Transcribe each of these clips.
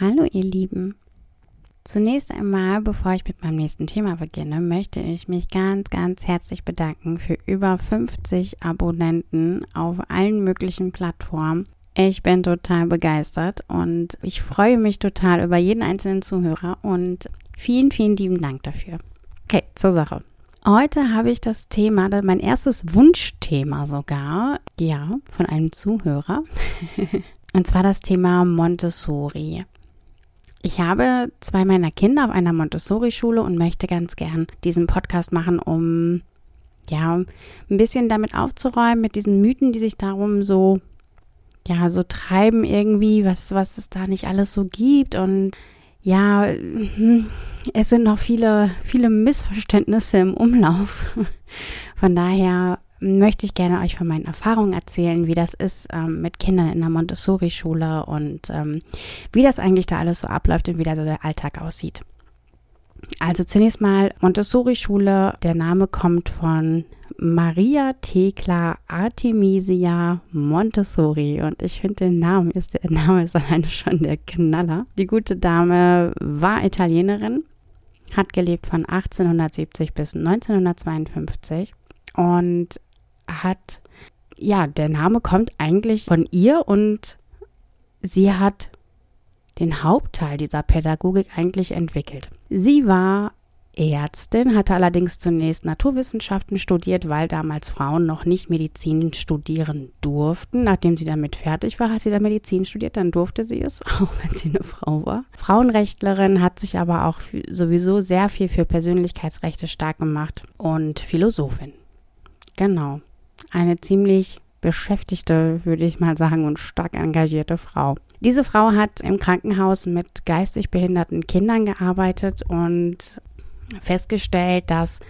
Hallo ihr Lieben. Zunächst einmal, bevor ich mit meinem nächsten Thema beginne, möchte ich mich ganz, ganz herzlich bedanken für über 50 Abonnenten auf allen möglichen Plattformen. Ich bin total begeistert und ich freue mich total über jeden einzelnen Zuhörer und vielen, vielen lieben Dank dafür. Okay, zur Sache. Heute habe ich das Thema, mein erstes Wunschthema sogar, ja, von einem Zuhörer. und zwar das Thema Montessori. Ich habe zwei meiner Kinder auf einer Montessori-Schule und möchte ganz gern diesen Podcast machen, um ja ein bisschen damit aufzuräumen, mit diesen Mythen, die sich darum so ja so treiben irgendwie, was was es da nicht alles so gibt und ja, es sind noch viele viele Missverständnisse im Umlauf. Von daher möchte ich gerne euch von meinen Erfahrungen erzählen, wie das ist ähm, mit Kindern in der Montessori-Schule und ähm, wie das eigentlich da alles so abläuft und wie da so der Alltag aussieht. Also zunächst mal Montessori-Schule. Der Name kommt von Maria Thekla Artemisia Montessori und ich finde den Namen ist der Name ist alleine schon der Knaller. Die gute Dame war Italienerin, hat gelebt von 1870 bis 1952 und hat, ja, der Name kommt eigentlich von ihr und sie hat den Hauptteil dieser Pädagogik eigentlich entwickelt. Sie war Ärztin, hatte allerdings zunächst Naturwissenschaften studiert, weil damals Frauen noch nicht Medizin studieren durften. Nachdem sie damit fertig war, hat sie dann Medizin studiert, dann durfte sie es, auch wenn sie eine Frau war. Frauenrechtlerin hat sich aber auch sowieso sehr viel für Persönlichkeitsrechte stark gemacht und Philosophin. Genau eine ziemlich beschäftigte, würde ich mal sagen, und stark engagierte Frau. Diese Frau hat im Krankenhaus mit geistig behinderten Kindern gearbeitet und festgestellt, dass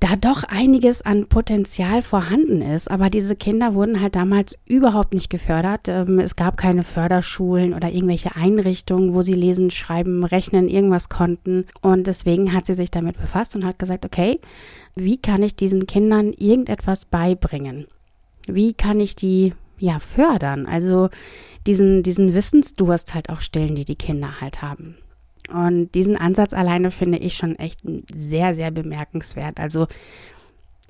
da doch einiges an Potenzial vorhanden ist. Aber diese Kinder wurden halt damals überhaupt nicht gefördert. Ähm, es gab keine Förderschulen oder irgendwelche Einrichtungen, wo sie lesen, schreiben, rechnen, irgendwas konnten. Und deswegen hat sie sich damit befasst und hat gesagt, okay, wie kann ich diesen Kindern irgendetwas beibringen? Wie kann ich die ja fördern? Also diesen, diesen Wissensdurst halt auch stillen, die die Kinder halt haben. Und diesen Ansatz alleine finde ich schon echt sehr, sehr bemerkenswert. Also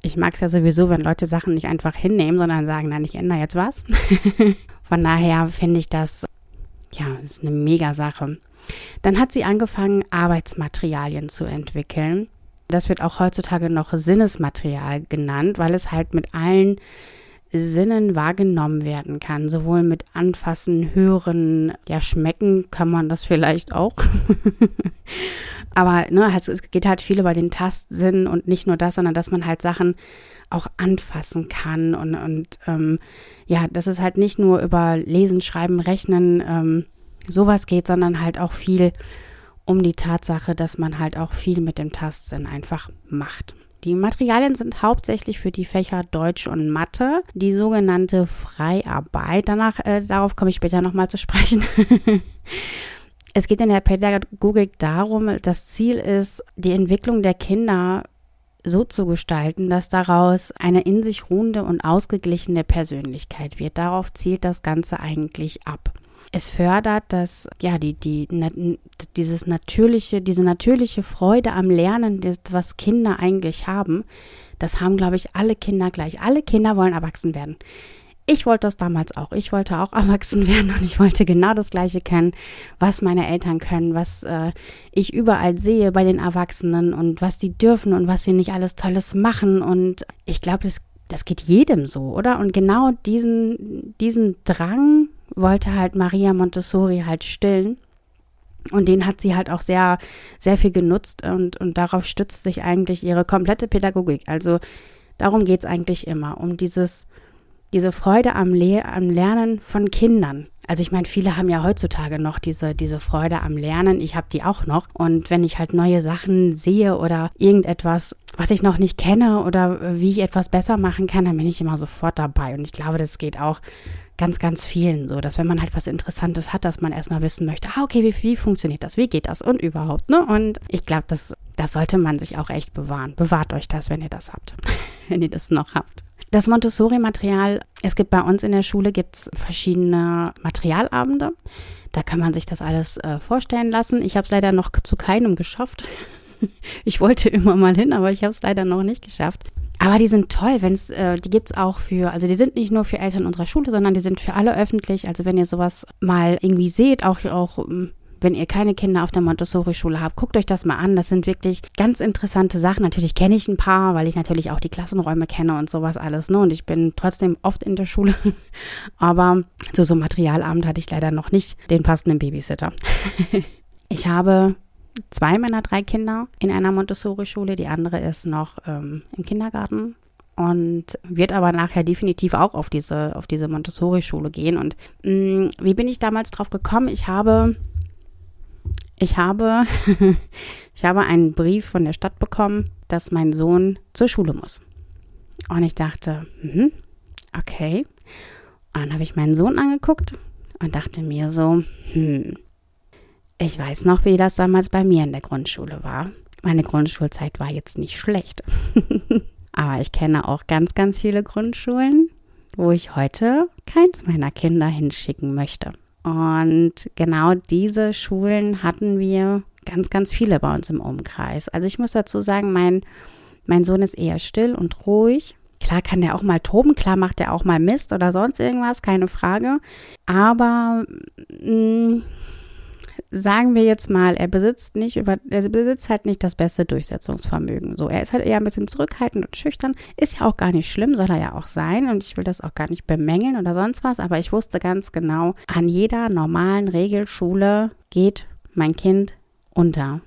ich mag es ja sowieso, wenn Leute Sachen nicht einfach hinnehmen, sondern sagen, nein, ich ändere jetzt was. Von daher finde ich das, ja, ist eine mega Sache. Dann hat sie angefangen, Arbeitsmaterialien zu entwickeln. Das wird auch heutzutage noch Sinnesmaterial genannt, weil es halt mit allen Sinnen wahrgenommen werden kann, sowohl mit Anfassen, Hören, ja, Schmecken kann man das vielleicht auch. Aber ne, also es geht halt viel über den Tastsinn und nicht nur das, sondern dass man halt Sachen auch anfassen kann und, und ähm, ja, dass es halt nicht nur über Lesen, Schreiben, Rechnen ähm, sowas geht, sondern halt auch viel um die Tatsache, dass man halt auch viel mit dem Tastsinn einfach macht. Die Materialien sind hauptsächlich für die Fächer Deutsch und Mathe, die sogenannte Freiarbeit. Danach, äh, darauf komme ich später nochmal zu sprechen. es geht in der Pädagogik darum, das Ziel ist, die Entwicklung der Kinder so zu gestalten, dass daraus eine in sich ruhende und ausgeglichene Persönlichkeit wird. Darauf zielt das Ganze eigentlich ab es fördert das, ja, die, die, dieses natürliche, diese natürliche Freude am Lernen, was Kinder eigentlich haben. Das haben, glaube ich, alle Kinder gleich. Alle Kinder wollen erwachsen werden. Ich wollte das damals auch. Ich wollte auch erwachsen werden und ich wollte genau das Gleiche können, was meine Eltern können, was äh, ich überall sehe bei den Erwachsenen und was die dürfen und was sie nicht alles Tolles machen. Und ich glaube, das, das geht jedem so, oder? Und genau diesen, diesen Drang wollte halt Maria Montessori halt stillen. Und den hat sie halt auch sehr, sehr viel genutzt und, und darauf stützt sich eigentlich ihre komplette Pädagogik. Also darum geht es eigentlich immer, um dieses, diese Freude am, Le am Lernen von Kindern. Also ich meine, viele haben ja heutzutage noch diese, diese Freude am Lernen. Ich habe die auch noch. Und wenn ich halt neue Sachen sehe oder irgendetwas, was ich noch nicht kenne oder wie ich etwas besser machen kann, dann bin ich immer sofort dabei. Und ich glaube, das geht auch ganz, ganz vielen so, dass wenn man halt was Interessantes hat, dass man erstmal wissen möchte, ah, okay, wie, wie funktioniert das, wie geht das und überhaupt, ne? Und ich glaube, das, das sollte man sich auch echt bewahren. Bewahrt euch das, wenn ihr das habt, wenn ihr das noch habt. Das Montessori-Material, es gibt bei uns in der Schule gibt's verschiedene Materialabende. Da kann man sich das alles äh, vorstellen lassen. Ich habe es leider noch zu keinem geschafft. ich wollte immer mal hin, aber ich habe es leider noch nicht geschafft. Aber die sind toll, wenn es, äh, die gibt's auch für, also die sind nicht nur für Eltern unserer Schule, sondern die sind für alle öffentlich. Also wenn ihr sowas mal irgendwie seht, auch, auch ähm, wenn ihr keine Kinder auf der Montessori-Schule habt, guckt euch das mal an. Das sind wirklich ganz interessante Sachen. Natürlich kenne ich ein paar, weil ich natürlich auch die Klassenräume kenne und sowas alles. Ne? Und ich bin trotzdem oft in der Schule. Aber zu so einem Materialabend hatte ich leider noch nicht den passenden Babysitter. ich habe zwei meiner drei Kinder in einer Montessori-Schule. Die andere ist noch ähm, im Kindergarten und wird aber nachher definitiv auch auf diese, auf diese Montessori-Schule gehen. Und mh, mm, wie bin ich damals drauf gekommen? Ich habe, ich habe, ich habe einen Brief von der Stadt bekommen, dass mein Sohn zur Schule muss. Und ich dachte, mh, okay. Und dann habe ich meinen Sohn angeguckt und dachte mir so, hm, ich weiß noch, wie das damals bei mir in der Grundschule war. Meine Grundschulzeit war jetzt nicht schlecht. Aber ich kenne auch ganz, ganz viele Grundschulen, wo ich heute keins meiner Kinder hinschicken möchte. Und genau diese Schulen hatten wir ganz, ganz viele bei uns im Umkreis. Also ich muss dazu sagen, mein, mein Sohn ist eher still und ruhig. Klar kann der auch mal toben, klar macht er auch mal Mist oder sonst irgendwas, keine Frage. Aber mh, mm, sagen wir jetzt mal, er besitzt nicht über, er besitzt halt nicht das beste Durchsetzungsvermögen. So, er ist halt eher ein bisschen zurückhaltend und schüchtern. Ist ja auch gar nicht schlimm, soll er ja auch sein. Und ich will das auch gar nicht bemängeln oder sonst was. Aber ich wusste ganz genau, an jeder normalen Regelschule geht mein Kind unter.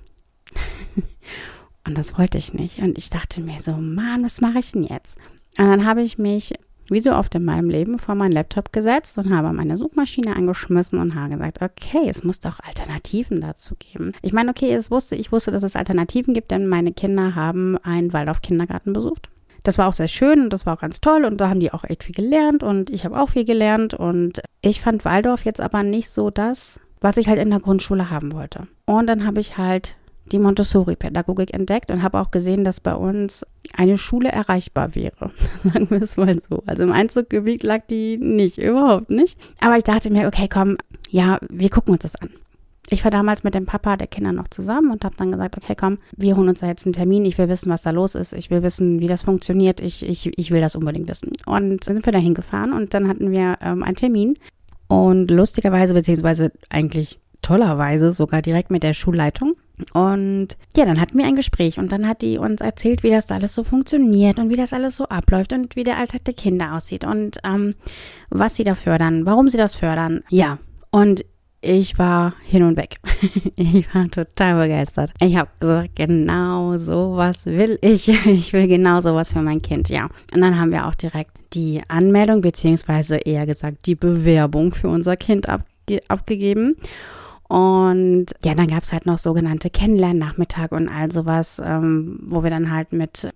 und das wollte ich nicht. Und ich dachte mir so, Mann, was mache ich denn jetzt? Und dann habe ich mich wie so oft in meinem Leben vor meinen Laptop gesetzt und habe meine Suchmaschine angeschmissen und habe gesagt, okay, es muss doch Alternativen dazu geben. Ich meine, okay, es wusste, ich wusste, dass es Alternativen gibt, denn meine Kinder haben einen Waldorf-Kindergarten besucht. Das war auch sehr schön und das war auch ganz toll und da haben die auch echt viel gelernt und ich habe auch viel gelernt und ich fand Waldorf jetzt aber nicht so das, was ich halt in der Grundschule haben wollte. Und dann habe ich halt die Montessori-Pädagogik entdeckt und habe auch gesehen, dass bei uns eine Schule erreichbar wäre. Sagen wir es mal so. Also im Einzuggebiet lag die nicht, überhaupt nicht. Aber ich dachte mir, okay, komm, ja, wir gucken uns das an. Ich war damals mit dem Papa der Kinder noch zusammen und habe dann gesagt, okay, komm, wir holen uns da jetzt einen Termin. Ich will wissen, was da los ist. Ich will wissen, wie das funktioniert. Ich, ich, ich will das unbedingt wissen. Und dann sind wir da hingefahren und dann hatten wir ähm, einen Termin. Und lustigerweise, beziehungsweise eigentlich tollerweise sogar direkt mit der Schulleitung. Und ja, dann hatten wir ein Gespräch und dann hat die uns erzählt, wie das da alles so funktioniert und wie das alles so abläuft und wie der Alltag der Kinder aussieht und ähm, was sie da fördern, warum sie das fördern. Ja, und ich war hin und weg. ich war total begeistert. Ich habe gesagt, genau sowas will ich. Ich will genau sowas für mein Kind, ja. Und dann haben wir auch direkt die Anmeldung, beziehungsweise eher gesagt die Bewerbung für unser Kind abge abgegeben. Und ja, dann gab es halt noch sogenannte Kennenlernnachmittag und all sowas, ähm, wo wir dann halt mit,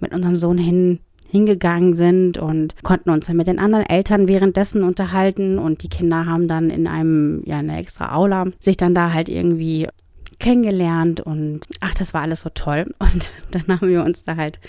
mit unserem Sohn hin hingegangen sind und konnten uns dann mit den anderen Eltern währenddessen unterhalten und die Kinder haben dann in einem, ja, eine extra Aula sich dann da halt irgendwie kennengelernt und ach, das war alles so toll. Und dann haben wir uns da halt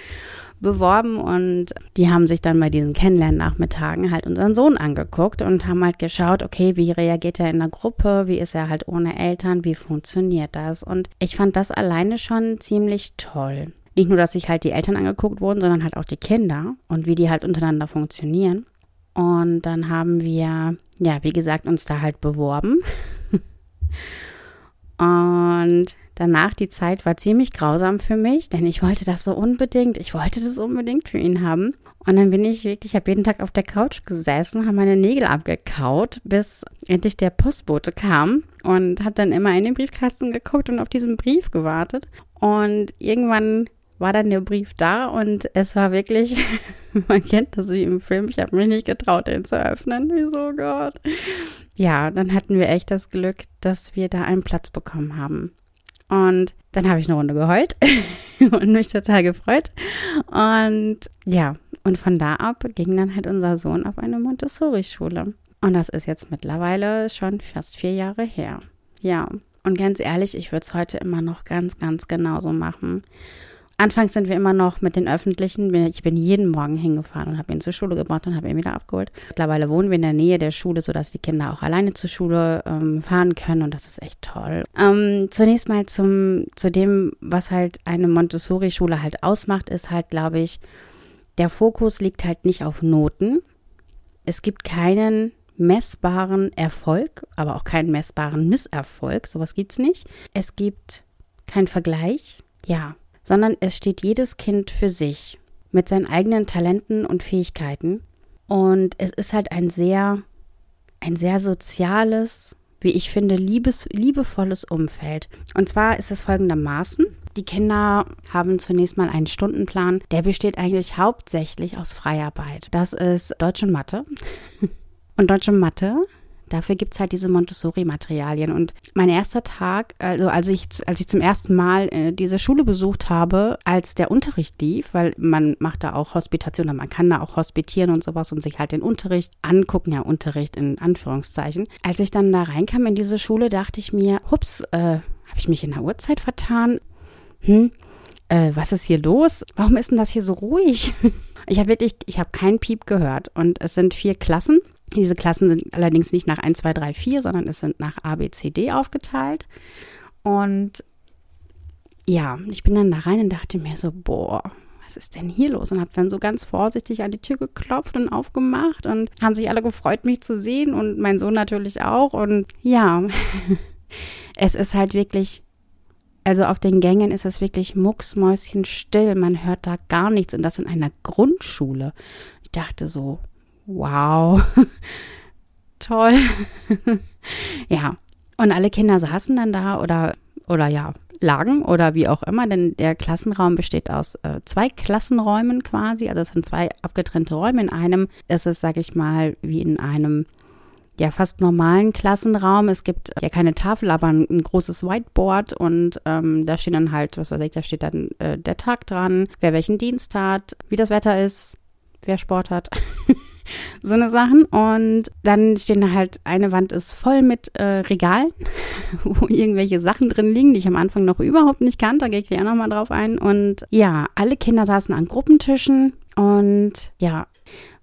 beworben und die haben sich dann bei diesen Kennenlernnachmittagen halt unseren Sohn angeguckt und haben halt geschaut, okay, wie reagiert er in der Gruppe, wie ist er halt ohne Eltern, wie funktioniert das? Und ich fand das alleine schon ziemlich toll. Nicht nur, dass sich halt die Eltern angeguckt wurden, sondern halt auch die Kinder und wie die halt untereinander funktionieren. Und dann haben wir, ja, wie gesagt, uns da halt beworben. und Danach die Zeit war ziemlich grausam für mich, denn ich wollte das so unbedingt. Ich wollte das unbedingt für ihn haben. Und dann bin ich wirklich, ich habe jeden Tag auf der Couch gesessen, habe meine Nägel abgekaut, bis endlich der Postbote kam und habe dann immer in den Briefkasten geguckt und auf diesen Brief gewartet. Und irgendwann war dann der Brief da und es war wirklich, man kennt das wie im Film, ich habe mich nicht getraut, den zu öffnen. Wieso Gott? Ja, dann hatten wir echt das Glück, dass wir da einen Platz bekommen haben. Und dann habe ich eine Runde geheult und mich total gefreut. Und ja, und von da ab ging dann halt unser Sohn auf eine Montessori-Schule. Und das ist jetzt mittlerweile schon fast vier Jahre her. Ja, und ganz ehrlich, ich würde es heute immer noch ganz, ganz genauso machen. Anfangs sind wir immer noch mit den Öffentlichen. Ich bin jeden Morgen hingefahren und habe ihn zur Schule gebracht und habe ihn wieder abgeholt. Mittlerweile wohnen wir in der Nähe der Schule, sodass die Kinder auch alleine zur Schule ähm, fahren können und das ist echt toll. Ähm, zunächst mal zum, zu dem, was halt eine Montessori-Schule halt ausmacht, ist halt, glaube ich, der Fokus liegt halt nicht auf Noten. Es gibt keinen messbaren Erfolg, aber auch keinen messbaren Misserfolg. Sowas gibt es nicht. Es gibt keinen Vergleich. Ja, sondern es steht jedes Kind für sich mit seinen eigenen Talenten und Fähigkeiten. Und es ist halt ein sehr, ein sehr soziales, wie ich finde, liebes, liebevolles Umfeld. Und zwar ist es folgendermaßen. Die Kinder haben zunächst mal einen Stundenplan, der besteht eigentlich hauptsächlich aus Freiarbeit. Das ist Deutsch und Mathe. Und Deutsch und Mathe Dafür gibt es halt diese Montessori-Materialien. Und mein erster Tag, also als ich, als ich zum ersten Mal äh, diese Schule besucht habe, als der Unterricht lief, weil man macht da auch Hospitation, man kann da auch hospitieren und sowas und sich halt den Unterricht angucken, ja, Unterricht in Anführungszeichen. Als ich dann da reinkam in diese Schule, dachte ich mir, hups, äh, habe ich mich in der Uhrzeit vertan? Hm, äh, was ist hier los? Warum ist denn das hier so ruhig? Ich habe wirklich, ich habe keinen Piep gehört und es sind vier Klassen diese Klassen sind allerdings nicht nach 1, 2, 3, 4, sondern es sind nach A, B, C, D aufgeteilt. Und ja, ich bin dann da rein und dachte mir so, boah, was ist denn hier los? Und habe dann so ganz vorsichtig an die Tür geklopft und aufgemacht und haben sich alle gefreut, mich zu sehen und mein Sohn natürlich auch. Und ja, es ist halt wirklich, also auf den Gängen ist es wirklich mucksmäuschenstill. Man hört da gar nichts und das in einer Grundschule. Ich dachte so, wow, toll. ja, und alle Kinder saßen dann da oder, oder ja, lagen oder wie auch immer, denn der Klassenraum besteht aus äh, zwei Klassenräumen quasi, also es sind zwei abgetrennte Räume. In einem ist es, sag ich mal, wie in einem ja fast normalen Klassenraum. Es gibt ja keine Tafel, aber ein, ein großes Whiteboard und ähm, da steht dann halt, was weiß ich, da steht dann äh, der Tag dran, wer welchen Dienst hat, wie das Wetter ist, wer Sport hat. so eine Sachen. Und dann stehen da halt, eine Wand ist voll mit äh, Regalen, wo irgendwelche Sachen drin liegen, die ich am Anfang noch überhaupt nicht kannte. Da gehe ich gleich auch nochmal drauf ein. Und ja, alle Kinder saßen an Gruppentischen und ja,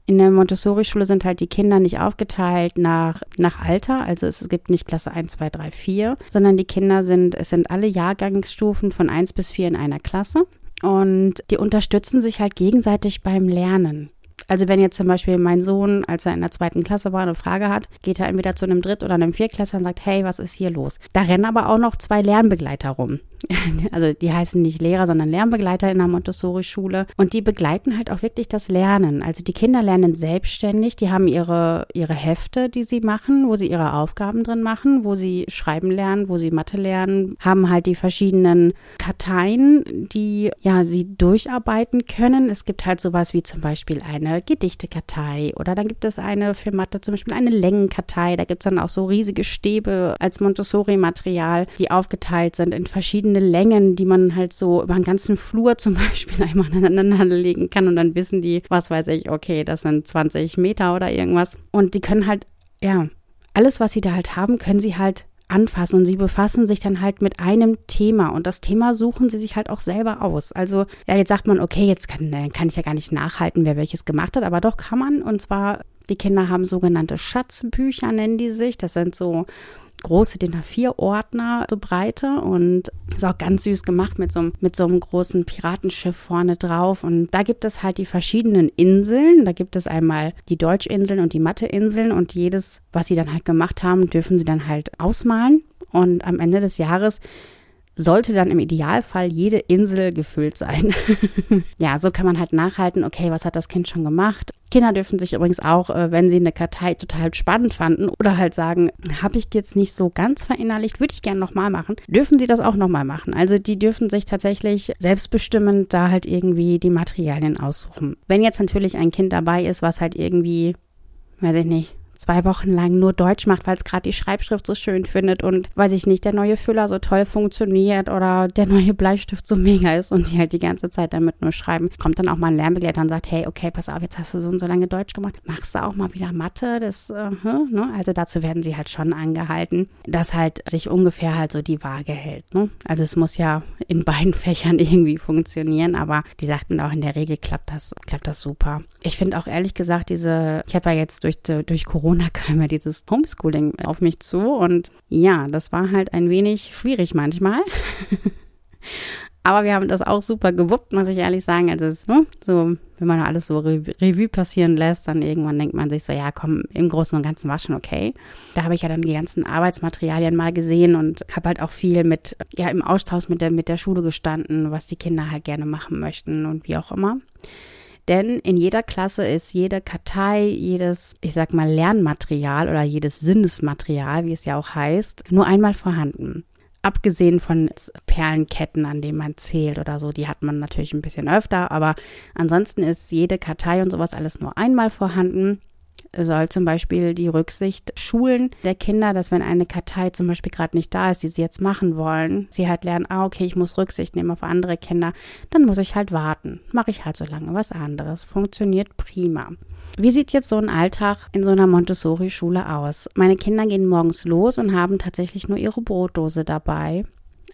in der Montessori-Schule sind halt die Kinder nicht aufgeteilt nach, nach Alter. Also es gibt nicht Klasse 1, 2, 3, 4, sondern die Kinder sind, es sind alle Jahrgangsstufen von 1 bis 4 in einer Klasse. Und die unterstützen sich halt gegenseitig beim Lernen. Also wenn jetzt zum Beispiel mein Sohn, als er in der zweiten Klasse war, eine Frage hat, geht er entweder zu einem Dritt- oder einem Viertklässler und sagt, hey, was ist hier los? Da rennen aber auch noch zwei Lernbegleiter rum. also die heißen nicht Lehrer, sondern Lernbegleiter in der Montessori-Schule. Und die begleiten halt auch wirklich das Lernen. Also die Kinder lernen selbstständig, die haben ihre, ihre Hefte, die sie machen, wo sie ihre Aufgaben drin machen, wo sie schreiben lernen, wo sie Mathe lernen, haben halt die verschiedenen Karteien, die ja sie durcharbeiten können. Es gibt halt sowas wie zum Beispiel eine Gedichtekartei oder dann gibt es eine für Mathe zum Beispiel eine Längenkartei. Da gibt es dann auch so riesige Stäbe als Montessori-Material, die aufgeteilt sind in verschiedene Längen, die man halt so über einen ganzen Flur zum Beispiel einmal aneinander legen kann und dann wissen die, was weiß ich, okay, das sind 20 Meter oder irgendwas. Und die können halt, ja, alles, was sie da halt haben, können sie halt anfassen und sie befassen sich dann halt mit einem Thema und das Thema suchen sie sich halt auch selber aus. Also ja, jetzt sagt man, okay, jetzt kann, äh, kann ich ja gar nicht nachhalten, wer welches gemacht hat, aber doch kann man und zwar die Kinder haben sogenannte Schatzbücher, nennen die sich. Das sind so große DIN A4-Ordner, so breite und ist auch ganz süß gemacht mit so, einem, mit so einem großen Piratenschiff vorne drauf. Und da gibt es halt die verschiedenen Inseln. Da gibt es einmal die Deutschinseln und die Matheinseln und jedes, was sie dann halt gemacht haben, dürfen sie dann halt ausmalen. Und am Ende des Jahres sollte dann im Idealfall jede Insel gefüllt sein. ja, so kann man halt nachhalten, okay, was hat das Kind schon gemacht? Kinder dürfen sich übrigens auch, äh, wenn sie eine Kartei total spannend fanden oder halt sagen, habe ich jetzt nicht so ganz verinnerlicht, würde ich gerne nochmal machen, dürfen sie das auch nochmal machen. Also die dürfen sich tatsächlich selbstbestimmend da halt irgendwie die Materialien aussuchen. Wenn jetzt natürlich ein Kind dabei ist, was halt irgendwie, weiß ich nicht, zwei Wochen lang nur Deutsch macht, weil es gerade die Schreibschrift so schön findet und weiß ich nicht, der neue Füller so toll funktioniert oder der neue Bleistift so mega ist und die halt die ganze Zeit damit nur schreiben, kommt dann auch mal ein Lernbegleiter und sagt, hey, okay, pass auf, jetzt hast du so und so lange Deutsch gemacht, machst du auch mal wieder Mathe? Das, äh, ne? Also dazu werden sie halt schon angehalten, dass halt sich ungefähr halt so die Waage hält. Ne? Also es muss ja in beiden Fächern irgendwie funktionieren, aber die sagten auch in der Regel klappt das, klappt das super. Ich finde auch ehrlich gesagt diese, ich habe ja jetzt durch, durch Corona kam ja dieses Homeschooling auf mich zu und ja, das war halt ein wenig schwierig manchmal. Aber wir haben das auch super gewuppt, muss ich ehrlich sagen. Also es ne, so, wenn man alles so Revue passieren lässt, dann irgendwann denkt man sich so, ja, komm, im Großen und Ganzen war schon okay. Da habe ich ja dann die ganzen Arbeitsmaterialien mal gesehen und habe halt auch viel mit, ja, im Austausch mit der, mit der Schule gestanden, was die Kinder halt gerne machen möchten und wie auch immer. Denn in jeder Klasse ist jede Kartei, jedes, ich sag mal, Lernmaterial oder jedes Sinnesmaterial, wie es ja auch heißt, nur einmal vorhanden. Abgesehen von Perlenketten, an denen man zählt oder so, die hat man natürlich ein bisschen öfter, aber ansonsten ist jede Kartei und sowas alles nur einmal vorhanden soll zum Beispiel die Rücksicht schulen der Kinder, dass wenn eine Kartei zum Beispiel gerade nicht da ist, die sie jetzt machen wollen, sie halt lernen, ah, okay, ich muss Rücksicht nehmen auf andere Kinder, dann muss ich halt warten. Mache ich halt so lange was anderes. Funktioniert prima. Wie sieht jetzt so ein Alltag in so einer Montessori-Schule aus? Meine Kinder gehen morgens los und haben tatsächlich nur ihre Brotdose dabei.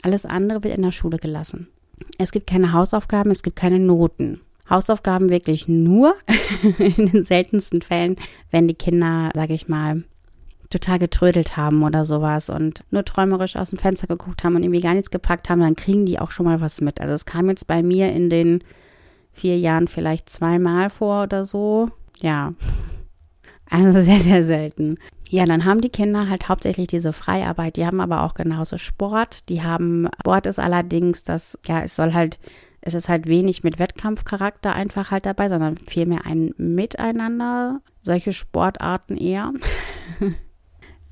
Alles andere wird in der Schule gelassen. Es gibt keine Hausaufgaben, es gibt keine Noten. Hausaufgaben wirklich nur in den seltensten Fällen, wenn die Kinder, sage ich mal, total getrödelt haben oder sowas und nur träumerisch aus dem Fenster geguckt haben und irgendwie gar nichts gepackt haben, dann kriegen die auch schon mal was mit. Also es kam jetzt bei mir in den vier Jahren vielleicht zweimal vor oder so. Ja. Also sehr, sehr selten. Ja, dann haben die Kinder halt hauptsächlich diese Freiarbeit. Die haben aber auch genauso Sport. Die haben, Sport ist allerdings das, ja, es soll halt es ist halt wenig mit Wettkampfcharakter einfach halt dabei, sondern vielmehr ein Miteinander, solche Sportarten eher.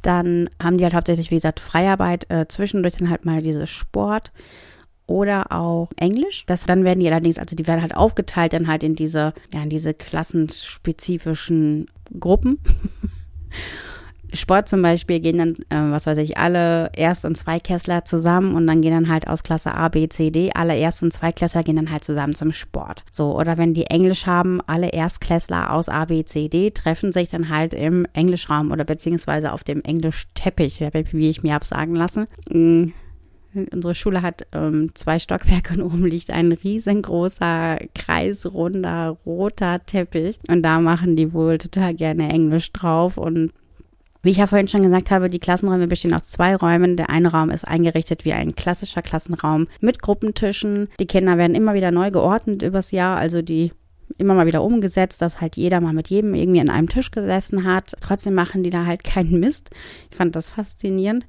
dann haben die halt hauptsächlich, wie gesagt, Freiarbeit, äh, zwischendurch dann halt mal diese Sport oder auch Englisch. Das dann werden die allerdings, also die werden halt aufgeteilt dann halt in diese, ja, in diese klassenspezifischen Gruppen. Sport zum Beispiel gehen dann, äh, was weiß ich, alle Erst- und Zweiklässler zusammen und dann gehen dann halt aus Klasse A, B, C, D, alle Erst- und Zweiklässler gehen dann halt zusammen zum Sport. So, oder wenn die Englisch haben, alle Erstklässler aus A, B, C, D treffen sich dann halt im Englischraum oder beziehungsweise auf dem Englischteppich, wie ich mir habe sagen lassen. Mhm. Unsere Schule hat ähm, zwei Stockwerke und oben liegt ein riesengroßer, kreisrunder, roter Teppich. Und da machen die wohl total gerne Englisch drauf und wie ich ja vorhin schon gesagt habe, die Klassenräume bestehen aus zwei Räumen. Der eine Raum ist eingerichtet wie ein klassischer Klassenraum mit Gruppentischen. Die Kinder werden immer wieder neu geordnet übers Jahr, also die immer mal wieder umgesetzt, dass halt jeder mal mit jedem irgendwie an einem Tisch gesessen hat. Trotzdem machen die da halt keinen Mist. Ich fand das faszinierend.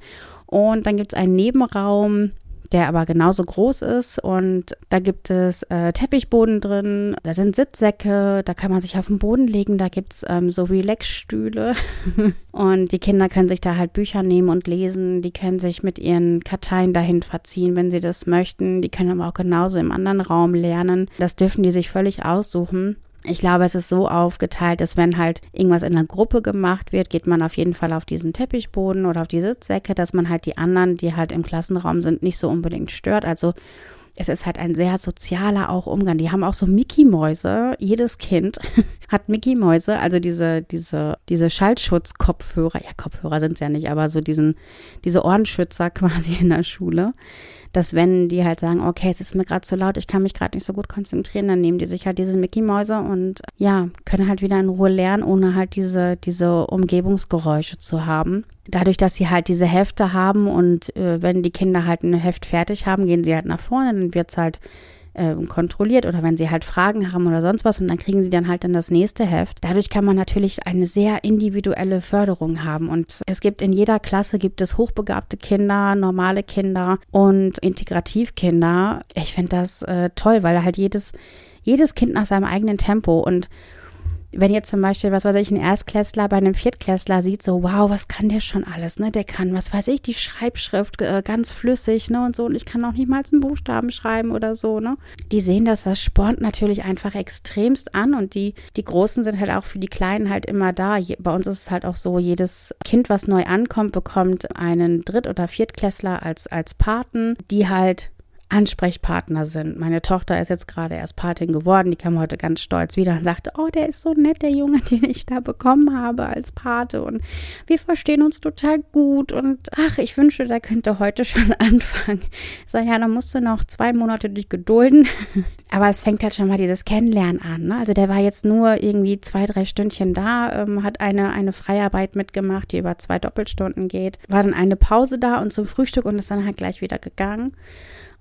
Und dann gibt es einen Nebenraum, der aber genauso groß ist. Und da gibt es äh, Teppichboden drin, da sind Sitzsäcke, da kann man sich auf den Boden legen, da gibt es ähm, so Relax-Stühle. und die Kinder können sich da halt Bücher nehmen und lesen, die können sich mit ihren Karteien dahin verziehen, wenn sie das möchten. Die können aber auch genauso im anderen Raum lernen. Das dürfen die sich völlig aussuchen. Ich glaube, es ist so aufgeteilt, dass wenn halt irgendwas in einer Gruppe gemacht wird, geht man auf jeden Fall auf diesen Teppichboden oder auf die Sitzsäcke, dass man halt die anderen, die halt im Klassenraum sind, nicht so unbedingt stört. Also es ist halt ein sehr sozialer auch Umgang. Die haben auch so Mickey-Mäuse. Jedes Kind hat Mickey-Mäuse, also diese, diese, diese Schallschutz-Kopfhörer. Ja, Kopfhörer sind es ja nicht, aber so diesen, diese Ohrenschützer quasi in der Schule. Dass wenn die halt sagen, okay, es ist mir gerade zu laut, ich kann mich gerade nicht so gut konzentrieren, dann nehmen die sich halt diese Mickey-Mäuse und ja, können halt wieder in Ruhe lernen, ohne halt diese, diese Umgebungsgeräusche zu haben dadurch, dass sie halt diese Hefte haben und äh, wenn die Kinder halt ein Heft fertig haben, gehen sie halt nach vorne, dann wird es halt äh, kontrolliert oder wenn sie halt Fragen haben oder sonst was und dann kriegen sie dann halt dann das nächste Heft. Dadurch kann man natürlich eine sehr individuelle Förderung haben und es gibt in jeder Klasse gibt es hochbegabte Kinder, normale Kinder und Integrativkinder. Ich finde das äh, toll, weil halt jedes jedes Kind nach seinem eigenen Tempo und wenn jetzt zum Beispiel, was weiß ich, ein Erstklässler bei einem Viertklässler sieht, so, wow, was kann der schon alles, ne? Der kann, was weiß ich, die Schreibschrift äh, ganz flüssig, ne? Und so, und ich kann auch nicht mal einen Buchstaben schreiben oder so, ne? Die sehen das, das spornt natürlich einfach extremst an und die, die Großen sind halt auch für die Kleinen halt immer da. Je, bei uns ist es halt auch so, jedes Kind, was neu ankommt, bekommt einen Dritt- oder Viertklässler als, als Paten, die halt Ansprechpartner sind. Meine Tochter ist jetzt gerade erst Patin geworden, die kam heute ganz stolz wieder und sagte, oh, der ist so nett, der Junge, den ich da bekommen habe als Pate und wir verstehen uns total gut und ach, ich wünsche, der könnte heute schon anfangen. Ich sage, ja, dann musst du noch zwei Monate dich gedulden, aber es fängt halt schon mal dieses Kennenlernen an. Ne? Also der war jetzt nur irgendwie zwei, drei Stündchen da, ähm, hat eine, eine Freiarbeit mitgemacht, die über zwei Doppelstunden geht, war dann eine Pause da und zum Frühstück und ist dann halt gleich wieder gegangen.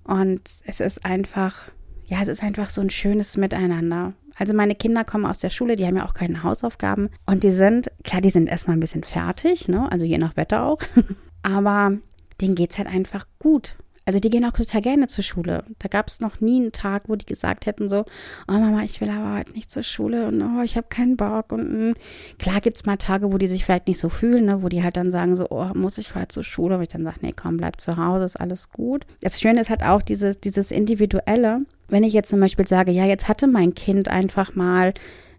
Und es ist einfach, ja, es ist einfach so ein schönes Miteinander. Also meine Kinder kommen aus der Schule, die haben ja auch keine Hausaufgaben und die sind, klar, die sind erstmal ein bisschen fertig, ne? Also je nach Wetter auch. Aber denen geht's halt einfach gut. Also die gehen auch total gerne zur Schule. Da gab es noch nie einen Tag, wo die gesagt hätten so, oh Mama, ich will aber heute nicht zur Schule und oh, ich habe keinen Bock. Und. Hm. klar gibt es mal Tage, wo die sich vielleicht nicht so fühlen, ne? wo die halt dann sagen so, oh, muss ich heute zur Schule? Und ich dann sage, nee, komm, bleib zu Hause, ist alles gut. Das Schöne ist halt auch dieses, dieses Individuelle. Wenn ich jetzt zum Beispiel sage, ja, jetzt hatte mein Kind einfach mal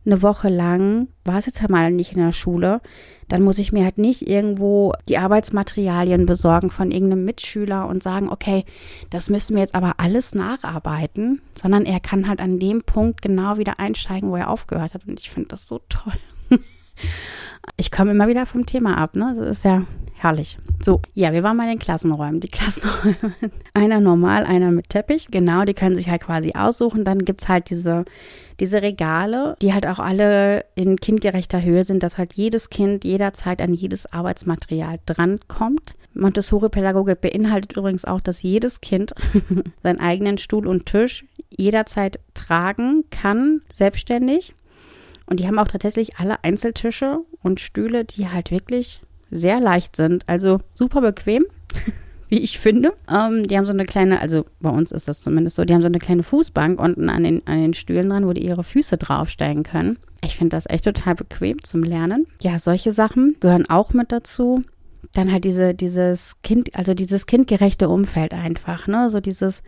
eine Woche lang war es jetzt halt mal nicht in der Schule, dann muss ich mir halt nicht irgendwo die Arbeitsmaterialien besorgen von irgendeinem Mitschüler und sagen, okay, das müssen wir jetzt aber alles nacharbeiten, sondern er kann halt an dem Punkt genau wieder einsteigen, wo er aufgehört hat. Und ich finde das so toll. ich komme immer wieder vom Thema ab, ne? Das ist ja herrlich. So, ja, wir waren mal in den Klassenräumen. Die Klassenräume, einer normal, einer mit Teppich. Genau, die können sich halt quasi aussuchen. Dann gibt es halt diese, diese Regale, die halt auch alle in kindgerechter Höhe sind, dass halt jedes Kind jederzeit an jedes Arbeitsmaterial drankommt. Montessori-Pädagogik beinhaltet übrigens auch, dass jedes Kind seinen eigenen Stuhl und Tisch jederzeit tragen kann, selbstständig. Und die haben auch tatsächlich alle Einzeltische und Stühle, die halt wirklich sehr leicht sind, also super bequem, wie ich finde. Ähm, die haben so eine kleine, also bei uns ist das zumindest so, die haben so eine kleine Fußbank unten an den, an den Stühlen dran, wo die ihre Füße draufstellen können. Ich finde das echt total bequem zum Lernen. Ja, solche Sachen gehören auch mit dazu. Dann halt diese, dieses Kind, also dieses kindgerechte Umfeld einfach, ne? So dieses,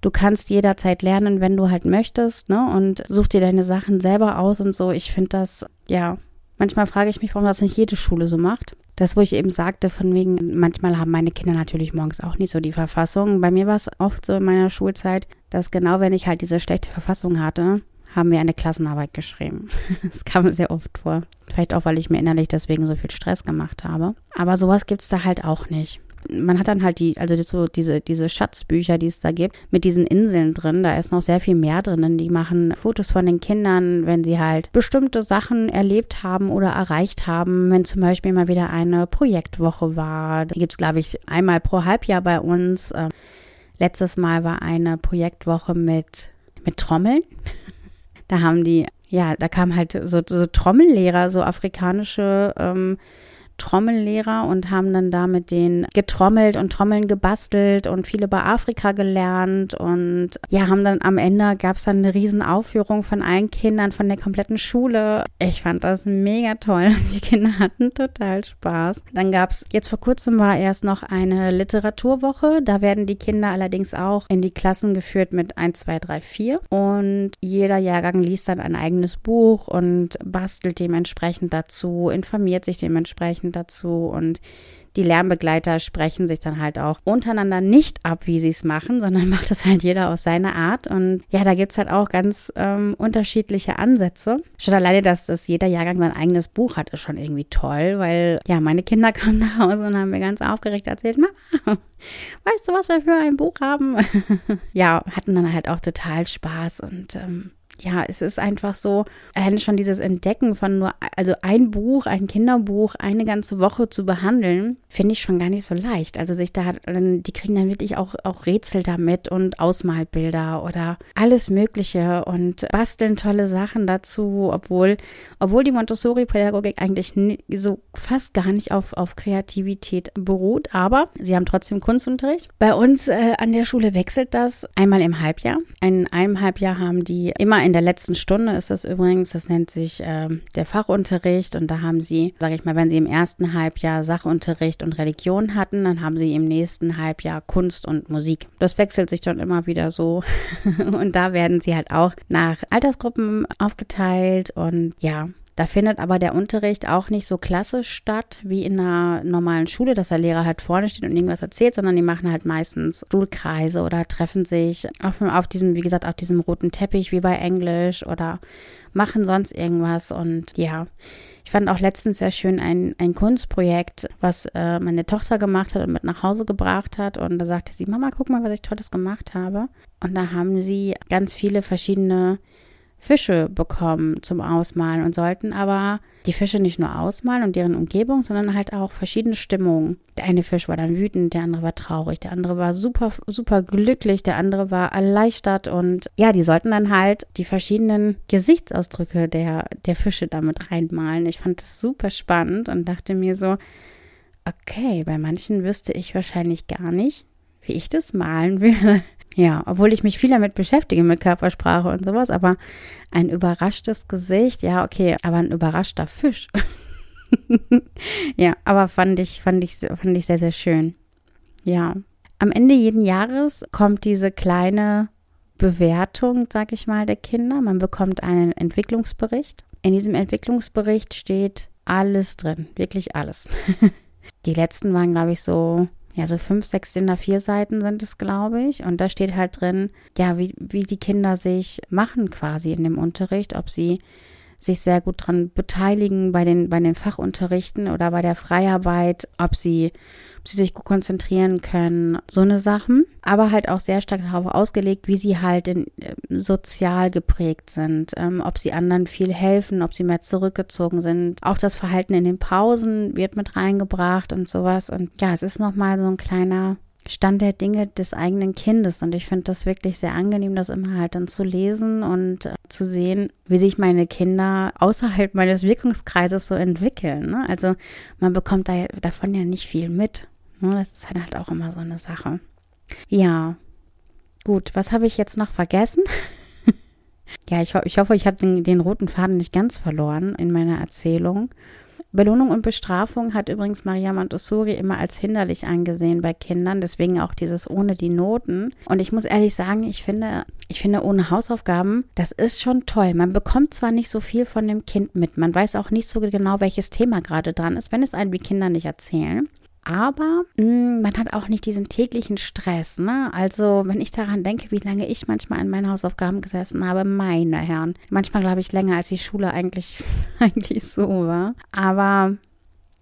du kannst jederzeit lernen, wenn du halt möchtest, ne? Und such dir deine Sachen selber aus und so. Ich finde das, ja, manchmal frage ich mich, warum das nicht jede Schule so macht das, wo ich eben sagte, von wegen, manchmal haben meine Kinder natürlich morgens auch nicht so die Verfassung. Bei mir war es oft so in meiner Schulzeit, dass genau wenn ich halt diese schlechte Verfassung hatte, haben wir eine Klassenarbeit geschrieben. Das kam sehr oft vor. Vielleicht auch, weil ich mir innerlich deswegen so viel Stress gemacht habe. Aber sowas gibt es da halt auch nicht man hat dann halt die, also so diese, diese Schatzbücher, die es da gibt, mit diesen Inseln drin. Da ist noch sehr viel mehr drin. Die machen Fotos von den Kindern, wenn sie halt bestimmte Sachen erlebt haben oder erreicht haben. Wenn zum Beispiel mal wieder eine Projektwoche war. Da gibt es, glaube ich, einmal pro Halbjahr bei uns. Ähm, letztes Mal war eine Projektwoche mit, mit Trommeln. Da haben die, ja, da kamen halt so, so Trommellehrer, so afrikanische ähm, Trommellehrer und haben dann da mit denen getrommelt und Trommeln gebastelt und viel über Afrika gelernt und ja, haben dann am Ende gab es dann eine riesen Aufführung von allen Kindern von der kompletten Schule. Ich fand das mega toll. Die Kinder hatten total Spaß. Dann gab es, jetzt vor kurzem war erst noch eine Literaturwoche. Da werden die Kinder allerdings auch in die Klassen geführt mit 1, 2, 3, 4 und jeder Jahrgang liest dann ein eigenes Buch und bastelt dementsprechend dazu, informiert sich dementsprechend Gedanken dazu und die Lernbegleiter sprechen sich dann halt auch untereinander nicht ab, wie sie es machen, sondern macht das halt jeder aus seiner Art. Und ja, da gibt es halt auch ganz ähm, unterschiedliche Ansätze. Schon alleine, dass, dass jeder Jahrgang sein eigenes Buch hat, ist schon irgendwie toll, weil ja, meine Kinder kamen nach Hause und haben mir ganz aufgeregt erzählt, Mama, weißt du, was wir für ein Buch haben? ja, hatten dann halt auch total Spaß und ähm, ja, es ist einfach so, allein schon dieses Entdecken von nur, also ein Buch, ein Kinderbuch, eine ganze Woche zu behandeln, finde ich schon gar nicht so leicht. Also sich da, die kriegen dann wirklich auch, auch Rätsel damit und Ausmalbilder oder alles Mögliche und basteln tolle Sachen dazu, obwohl, obwohl die Montessori-Pädagogik eigentlich so fast gar nicht auf, auf Kreativität beruht, aber sie haben trotzdem Kunstunterricht. Bei uns äh, an der Schule wechselt das einmal im Halbjahr. In einem Halbjahr haben die immer in der letzten Stunde ist das übrigens, das nennt sich äh, der Fachunterricht. Und da haben sie, sage ich mal, wenn sie im ersten Halbjahr Sachunterricht und Religion hatten, dann haben sie im nächsten Halbjahr Kunst und Musik. Das wechselt sich dann immer wieder so. Und da werden sie halt auch nach Altersgruppen aufgeteilt. Und ja, da findet aber der Unterricht auch nicht so klassisch statt wie in einer normalen Schule, dass der Lehrer halt vorne steht und irgendwas erzählt, sondern die machen halt meistens Stuhlkreise oder treffen sich auf, auf diesem, wie gesagt, auf diesem roten Teppich wie bei Englisch oder machen sonst irgendwas. Und ja, ich fand auch letztens sehr schön ein, ein Kunstprojekt, was äh, meine Tochter gemacht hat und mit nach Hause gebracht hat. Und da sagte sie, Mama, guck mal, was ich Tolles gemacht habe. Und da haben sie ganz viele verschiedene Fische bekommen zum Ausmalen und sollten aber die Fische nicht nur ausmalen und deren Umgebung, sondern halt auch verschiedene Stimmungen. Der eine Fisch war dann wütend, der andere war traurig, der andere war super, super glücklich, der andere war erleichtert und ja, die sollten dann halt die verschiedenen Gesichtsausdrücke der, der Fische damit reinmalen. Ich fand das super spannend und dachte mir so, okay, bei manchen wüsste ich wahrscheinlich gar nicht, wie ich das malen würde. Ja, obwohl ich mich viel damit beschäftige mit Körpersprache und sowas, aber ein überraschtes Gesicht, ja, okay, aber ein überraschter Fisch. ja, aber fand ich, fand ich, fand ich sehr, sehr schön. Ja. Am Ende jeden Jahres kommt diese kleine Bewertung, sag ich mal, der Kinder. Man bekommt einen Entwicklungsbericht. In diesem Entwicklungsbericht steht alles drin, wirklich alles. Die letzten waren, glaube ich, so ja, so fünf, sechs DIN vier Seiten sind es, glaube ich. Und da steht halt drin, ja, wie, wie die Kinder sich machen quasi in dem Unterricht, ob sie sich sehr gut dran beteiligen bei den, bei den Fachunterrichten oder bei der Freiarbeit, ob sie, ob sie sich gut konzentrieren können, so eine Sachen. Aber halt auch sehr stark darauf ausgelegt, wie sie halt in, äh, sozial geprägt sind, ähm, ob sie anderen viel helfen, ob sie mehr zurückgezogen sind. Auch das Verhalten in den Pausen wird mit reingebracht und sowas. Und ja, es ist nochmal so ein kleiner Stand der Dinge des eigenen Kindes. Und ich finde das wirklich sehr angenehm, das immer halt dann zu lesen und äh, zu sehen, wie sich meine Kinder außerhalb meines Wirkungskreises so entwickeln. Ne? Also man bekommt da, davon ja nicht viel mit. Ne? Das ist halt auch immer so eine Sache. Ja, gut, was habe ich jetzt noch vergessen? ja, ich, ho ich hoffe, ich habe den, den roten Faden nicht ganz verloren in meiner Erzählung. Belohnung und Bestrafung hat übrigens Maria Montessori immer als hinderlich angesehen bei Kindern, deswegen auch dieses ohne die Noten. Und ich muss ehrlich sagen, ich finde, ich finde ohne Hausaufgaben, das ist schon toll. Man bekommt zwar nicht so viel von dem Kind mit, man weiß auch nicht so genau, welches Thema gerade dran ist, wenn es einem die Kinder nicht erzählen aber mh, mm, man hat auch nicht diesen täglichen Stress. Ne? Also, wenn ich daran denke, wie lange ich manchmal an meinen Hausaufgaben gesessen habe, meine Herren. Manchmal glaube ich länger, als die Schule eigentlich, eigentlich so war. Aber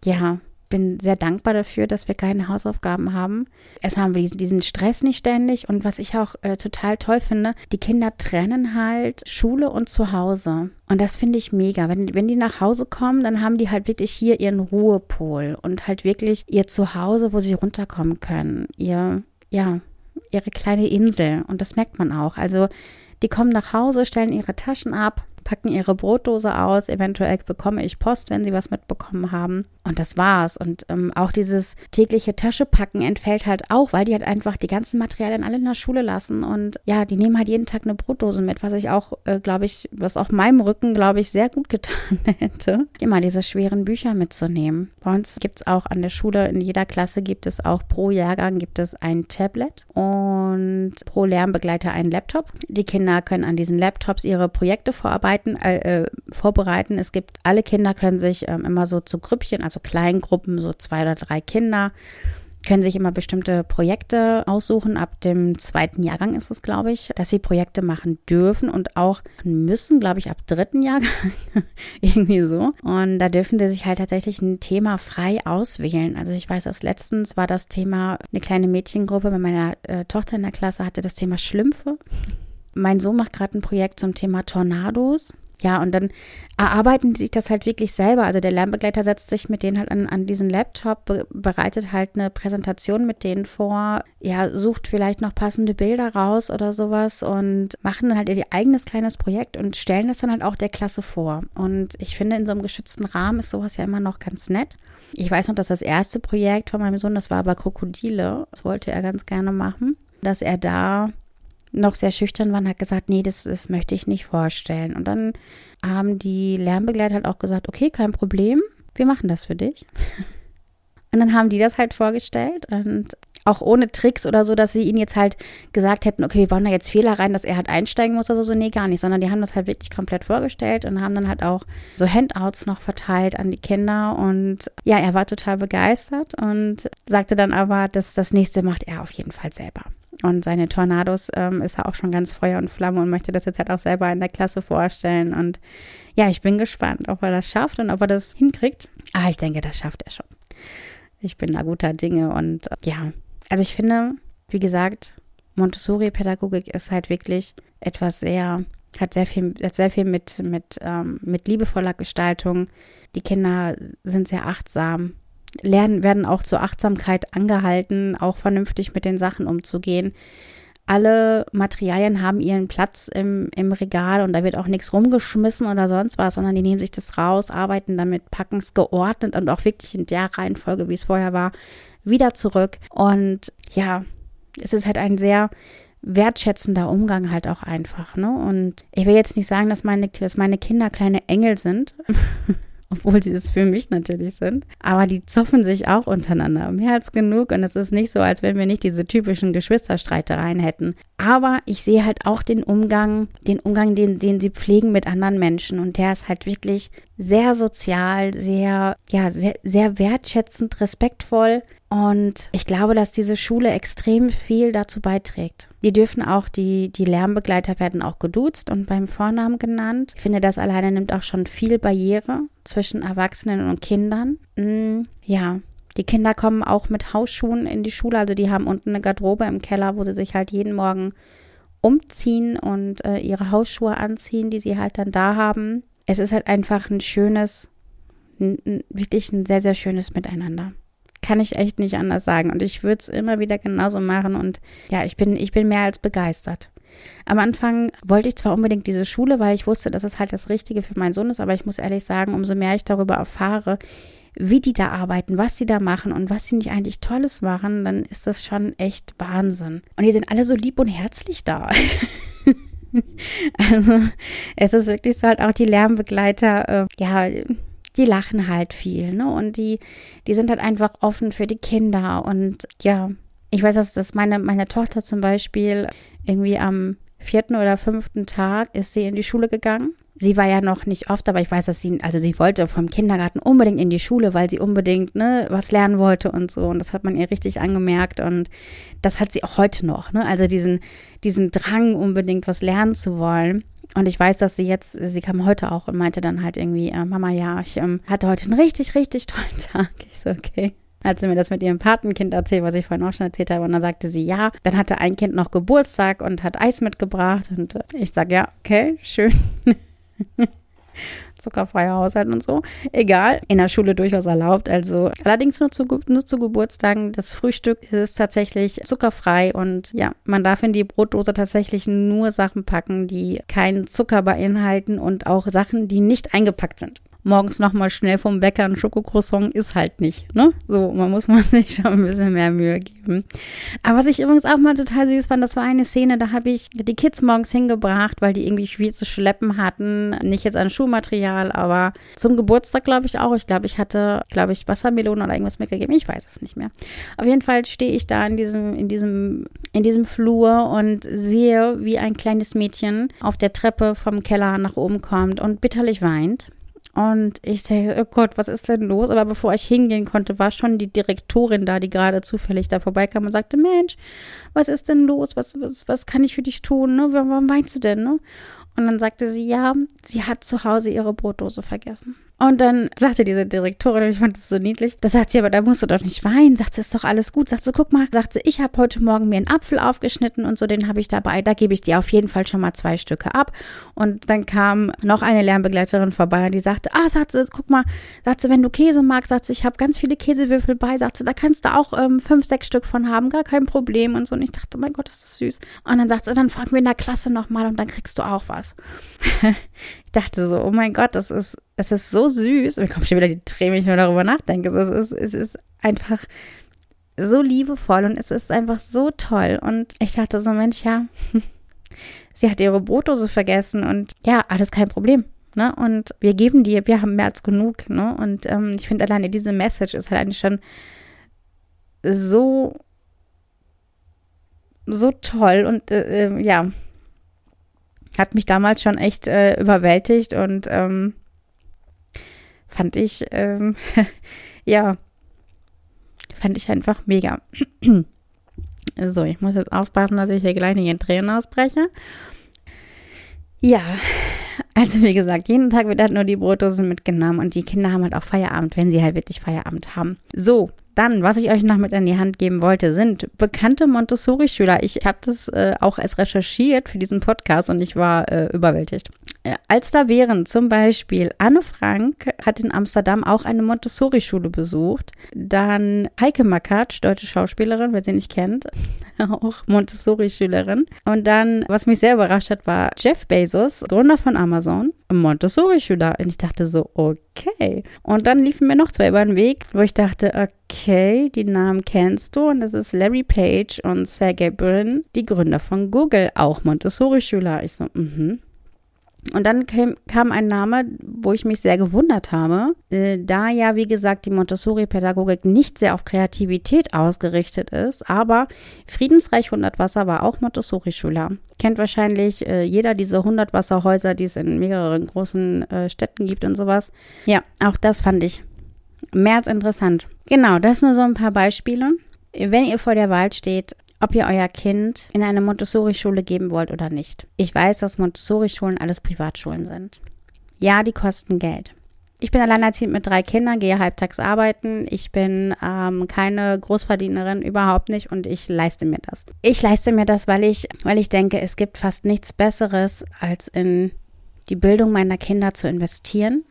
ja, bin sehr dankbar dafür, dass wir keine Hausaufgaben haben. Erstmal haben wir diesen, diesen Stress nicht ständig und was ich auch äh, total toll finde, die Kinder trennen halt Schule und Zuhause. Und das finde ich mega. Wenn, wenn die nach Hause kommen, dann haben die halt wirklich hier ihren Ruhepol und halt wirklich ihr Zuhause, wo sie runterkommen können. Ihr, ja, ihre kleine Insel. Und das merkt man auch. Also, die kommen nach Hause, stellen ihre Taschen ab, packen ihre Brotdose aus, eventuell bekomme ich Post, wenn sie was mitbekommen haben. Und das war's. Und ähm, auch dieses tägliche Taschepacken entfällt halt auch, weil die halt einfach die ganzen Materialien alle in der Schule lassen. Und ja, die nehmen halt jeden Tag eine Brotdose mit, was ich auch, äh, glaube ich, was auch meinem Rücken, glaube ich, sehr gut getan hätte, immer diese schweren Bücher mitzunehmen. Bei uns gibt es auch an der Schule, in jeder Klasse gibt es auch pro Jahrgang gibt es ein Tablet und pro Lernbegleiter einen Laptop. Die Kinder können an diesen Laptops ihre Projekte vorarbeiten vorbereiten. Äh, äh, vorbereiten. Es gibt, alle Kinder können sich ähm, immer so zu Grüppchen, also Kleingruppen, so zwei oder drei Kinder, können sich immer bestimmte Projekte aussuchen. Ab dem zweiten Jahrgang ist es, glaube ich, dass sie Projekte machen dürfen und auch müssen, glaube ich, ab dritten Jahrgang. Irgendwie so. Und da dürfen sie sich halt tatsächlich ein Thema frei auswählen. Also ich weiß, dass letztens war das Thema, eine kleine Mädchengruppe bei meiner äh, Tochter in der Klasse hatte das Thema Schlümpfe. Mein Sohn macht gerade ein Projekt zum Thema Tornados. Ja, und dann erarbeiten die sich das halt wirklich selber. Also der Lernbegleiter setzt sich mit denen halt an, an diesen Laptop, be bereitet halt eine Präsentation mit denen vor, ja, sucht vielleicht noch passende Bilder raus oder sowas und machen dann halt ihr eigenes kleines Projekt und stellen das dann halt auch der Klasse vor. Und ich finde, in so einem geschützten Rahmen ist sowas ja immer noch ganz nett. Ich weiß noch, dass das erste Projekt von meinem Sohn, das war aber Krokodile. Das wollte er ganz gerne machen, dass er da noch sehr schüchtern waren, hat gesagt, nee, das, das möchte ich nicht vorstellen. Und dann haben die Lernbegleiter halt auch gesagt, okay, kein Problem, wir machen das für dich. Und dann haben die das halt vorgestellt und auch ohne Tricks oder so, dass sie ihnen jetzt halt gesagt hätten, okay, wir bauen da jetzt Fehler rein, dass er halt einsteigen muss oder so. Nee, gar nicht, sondern die haben das halt wirklich komplett vorgestellt und haben dann halt auch so Handouts noch verteilt an die Kinder. Und ja, er war total begeistert und sagte dann aber, dass das nächste macht er auf jeden Fall selber. Und seine Tornados ähm, ist er auch schon ganz Feuer und Flamme und möchte das jetzt halt auch selber in der Klasse vorstellen. Und ja, ich bin gespannt, ob er das schafft und ob er das hinkriegt. Aber ich denke, das schafft er schon. Ich bin da guter Dinge und ja, also ich finde, wie gesagt, Montessori-Pädagogik ist halt wirklich etwas sehr, hat sehr viel, hat sehr viel mit, mit, ähm, mit liebevoller Gestaltung. Die Kinder sind sehr achtsam, lernen, werden auch zur Achtsamkeit angehalten, auch vernünftig mit den Sachen umzugehen. Alle Materialien haben ihren Platz im, im Regal und da wird auch nichts rumgeschmissen oder sonst was, sondern die nehmen sich das raus, arbeiten damit, packen es geordnet und auch wirklich in der Reihenfolge, wie es vorher war, wieder zurück. Und ja, es ist halt ein sehr wertschätzender Umgang halt auch einfach, ne? Und ich will jetzt nicht sagen, dass meine, dass meine Kinder kleine Engel sind. obwohl sie es für mich natürlich sind. Aber die zoffen sich auch untereinander mehr als genug und es ist nicht so, als wenn wir nicht diese typischen Geschwisterstreitereien hätten. Aber ich sehe halt auch den Umgang, den Umgang, den, den sie pflegen mit anderen Menschen und der ist halt wirklich sehr sozial, sehr, ja, sehr, sehr wertschätzend, respektvoll und ich glaube, dass diese Schule extrem viel dazu beiträgt. Die dürfen auch, die, die Lernbegleiter werden auch geduzt und beim Vornamen genannt. Ich finde, das alleine nimmt auch schon viel Barriere zwischen Erwachsenen und Kindern. Mm, ja, die Kinder kommen auch mit Hausschuhen in die Schule. Also die haben unten eine Garderobe im Keller, wo sie sich halt jeden Morgen umziehen und äh, ihre Hausschuhe anziehen, die sie halt dann da haben. Es ist halt einfach ein schönes, wirklich ein sehr, sehr schönes Miteinander kann ich echt nicht anders sagen. Und ich würde es immer wieder genauso machen. Und ja, ich bin, ich bin mehr als begeistert. Am Anfang wollte ich zwar unbedingt diese Schule, weil ich wusste, dass es halt das Richtige für meinen Sohn ist, aber ich muss ehrlich sagen, umso mehr ich darüber erfahre, wie die da arbeiten, was sie da machen und was sie nicht eigentlich Tolles machen, dann ist das schon echt Wahnsinn. Und die sind alle so lieb und herzlich da. also es ist wirklich so halt auch die Lärmbegleiter, äh, ja, die lachen halt viel, ne? Und die, die sind halt einfach offen für die Kinder. Und ja, ich weiß, dass, dass meine, meine Tochter zum Beispiel irgendwie am vierten oder fünften Tag ist sie in die Schule gegangen. Sie war ja noch nicht oft, aber ich weiß, dass sie, also sie wollte vom Kindergarten unbedingt in die Schule, weil sie unbedingt, ne, was lernen wollte und so. Und das hat man ihr richtig angemerkt. Und das hat sie auch heute noch, ne? Also diesen, diesen Drang, unbedingt was lernen zu wollen. Und ich weiß, dass sie jetzt, sie kam heute auch und meinte dann halt irgendwie, äh, Mama, ja, ich ähm, hatte heute einen richtig, richtig tollen Tag. Ich so, okay. Hat sie mir das mit ihrem Patenkind erzählt, was ich vorhin auch schon erzählt habe. Und dann sagte sie, ja, dann hatte ein Kind noch Geburtstag und hat Eis mitgebracht. Und äh, ich sage, ja, okay, schön. zuckerfreier Haushalt und so. Egal, in der Schule durchaus erlaubt. Also allerdings nur zu, nur zu Geburtstagen. Das Frühstück ist tatsächlich zuckerfrei und ja, man darf in die Brotdose tatsächlich nur Sachen packen, die keinen Zucker beinhalten und auch Sachen, die nicht eingepackt sind morgens nochmal schnell vom Bäcker ein Schokocroissant ist halt nicht, ne? So, man muss man sich schon ein bisschen mehr Mühe geben. Aber was ich übrigens auch mal total süß fand, das war eine Szene, da habe ich die Kids morgens hingebracht, weil die irgendwie viel zu schleppen hatten. Nicht jetzt an Schulmaterial, aber zum Geburtstag glaube ich auch. Ich glaube, ich hatte, glaube ich, Wassermelone oder irgendwas mitgegeben. Ich weiß es nicht mehr. Auf jeden Fall stehe ich da in diesem, in diesem, in diesem Flur und sehe, wie ein kleines Mädchen auf der Treppe vom Keller nach oben kommt und bitterlich weint. Und ich sage, oh Gott, was ist denn los? Aber bevor ich hingehen konnte, war schon die Direktorin da, die gerade zufällig da vorbeikam und sagte, Mensch, was ist denn los? Was, was, was kann ich für dich tun? Ne? Warum weinst du denn? Ne? Und dann sagte sie, ja, sie hat zu Hause ihre Brotdose vergessen. Und dann sagte diese Direktorin, ich fand das so niedlich, da sagt sie, aber da musst du doch nicht weinen. Sagt sie, ist doch alles gut. Sagt sie, guck mal, sagt sie, ich habe heute Morgen mir einen Apfel aufgeschnitten und so, den habe ich dabei. Da gebe ich dir auf jeden Fall schon mal zwei Stücke ab. Und dann kam noch eine Lernbegleiterin vorbei und die sagte, ah, sagt sie, guck mal, sagt sie, wenn du Käse magst, sagt sie, ich habe ganz viele Käsewürfel bei, sagt sie, da kannst du auch ähm, fünf, sechs Stück von haben, gar kein Problem und so. Und ich dachte, mein Gott, ist das süß. Und dann sagt sie, dann fragen wir in der Klasse nochmal und dann kriegst du auch was. ich dachte so, oh mein Gott, das ist, das ist so süß. Mir kommt schon wieder die Tränen, wenn ich nur darüber nachdenke. Es ist, es ist einfach so liebevoll und es ist einfach so toll. Und ich dachte so, Mensch, ja, sie hat ihre Brotdose vergessen und ja, alles kein Problem. Ne? Und wir geben dir, wir haben mehr als genug. Ne? Und ähm, ich finde alleine diese Message ist halt eigentlich schon so, so toll und äh, äh, ja, hat mich damals schon echt äh, überwältigt und ähm, fand ich, ähm, ja, fand ich einfach mega. so, ich muss jetzt aufpassen, dass ich hier gleich nicht in Tränen ausbreche. Ja, also wie gesagt, jeden Tag wird halt nur die Brotdose mitgenommen und die Kinder haben halt auch Feierabend, wenn sie halt wirklich Feierabend haben. So, dann, was ich euch noch mit an die Hand geben wollte, sind bekannte Montessori-Schüler. Ich habe das äh, auch erst recherchiert für diesen Podcast und ich war äh, überwältigt. Äh, als da wären zum Beispiel Anne Frank hat in Amsterdam auch eine Montessori-Schule besucht. Dann Heike Makatsch, deutsche Schauspielerin, wer sie nicht kennt, auch Montessori-Schülerin. Und dann, was mich sehr überrascht hat, war Jeff Bezos, Gründer von Amazon, Montessori-Schüler. Und ich dachte so, okay. Und dann liefen mir noch zwei über den Weg, wo ich dachte, okay, die Namen kennst du. Und das ist Larry Page und Sergey Brin, die Gründer von Google, auch Montessori-Schüler. Ich so, mhm. Und dann kam, kam, ein Name, wo ich mich sehr gewundert habe, äh, da ja, wie gesagt, die Montessori-Pädagogik nicht sehr auf Kreativität ausgerichtet ist, aber Friedensreich 100 Wasser war auch Montessori-Schüler. Kennt wahrscheinlich äh, jeder diese 100 Wasserhäuser, die es in mehreren großen äh, Städten gibt und sowas. Ja, auch das fand ich mehr als interessant. Genau, das sind so ein paar Beispiele. Wenn ihr vor der Wahl steht, ob ihr euer Kind in eine Montessori-Schule geben wollt oder nicht. Ich weiß, dass Montessori-Schulen alles Privatschulen sind. Ja, die kosten Geld. Ich bin alleinerziehend mit drei Kindern, gehe halbtags arbeiten. Ich bin ähm, keine Großverdienerin, überhaupt nicht und ich leiste mir das. Ich leiste mir das, weil ich, weil ich denke, es gibt fast nichts Besseres, als in die Bildung meiner Kinder zu investieren.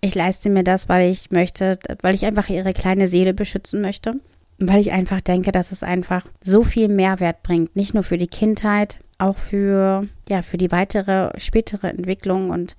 Ich leiste mir das, weil ich möchte, weil ich einfach ihre kleine Seele beschützen möchte weil ich einfach denke, dass es einfach so viel Mehrwert bringt, nicht nur für die Kindheit, auch für ja, für die weitere spätere Entwicklung und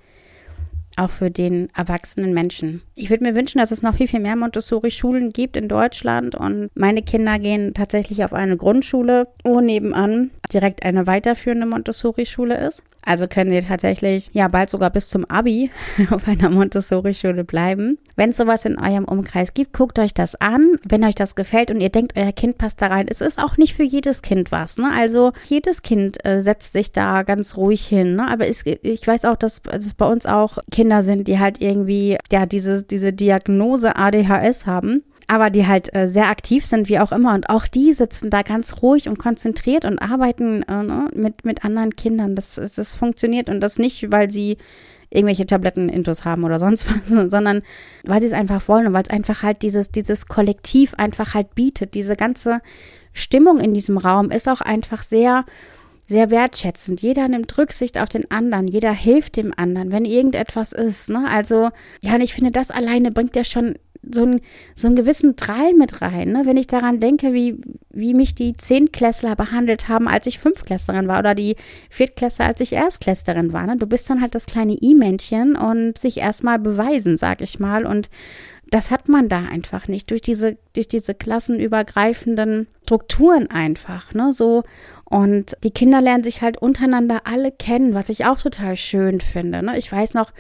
auch für den erwachsenen Menschen. Ich würde mir wünschen, dass es noch viel, viel mehr Montessori-Schulen gibt in Deutschland und meine Kinder gehen tatsächlich auf eine Grundschule, wo nebenan direkt eine weiterführende Montessori-Schule ist. Also können Sie tatsächlich ja bald sogar bis zum Abi auf einer Montessori-Schule bleiben. Wenn es sowas in eurem Umkreis gibt, guckt euch das an. Wenn euch das gefällt und ihr denkt, euer Kind passt da rein, es ist auch nicht für jedes Kind was. Ne? Also jedes Kind äh, setzt sich da ganz ruhig hin. Ne? Aber es, ich weiß auch, dass es bei uns auch Kinder sind, die halt irgendwie ja diese, diese Diagnose ADHS haben aber die halt äh, sehr aktiv sind, wie auch immer. Und auch die sitzen da ganz ruhig und konzentriert und arbeiten äh, ne, mit, mit anderen Kindern. Das, das funktioniert und das nicht, weil sie irgendwelche Tabletten intus haben oder sonst was, sondern weil sie es einfach wollen und weil es einfach halt dieses, dieses Kollektiv einfach halt bietet. Diese ganze Stimmung in diesem Raum ist auch einfach sehr, sehr wertschätzend. Jeder nimmt Rücksicht auf den anderen, jeder hilft dem anderen, wenn irgendetwas ist. Ne? Also, ja, und ich finde, das alleine bringt ja schon so, ein, so einen gewissen Drall mit rein. Ne? Wenn ich daran denke, wie, wie mich die Zehntklässler behandelt haben, als ich Fünftklässlerin war oder die Viertklässler, als ich Erstklässlerin war. Ne? Du bist dann halt das kleine I-Männchen und sich erstmal beweisen, sag ich mal. Und das hat man da einfach nicht durch diese, durch diese klassenübergreifenden Strukturen einfach, ne, so. Und die Kinder lernen sich halt untereinander alle kennen, was ich auch total schön finde, ne. Ich weiß noch,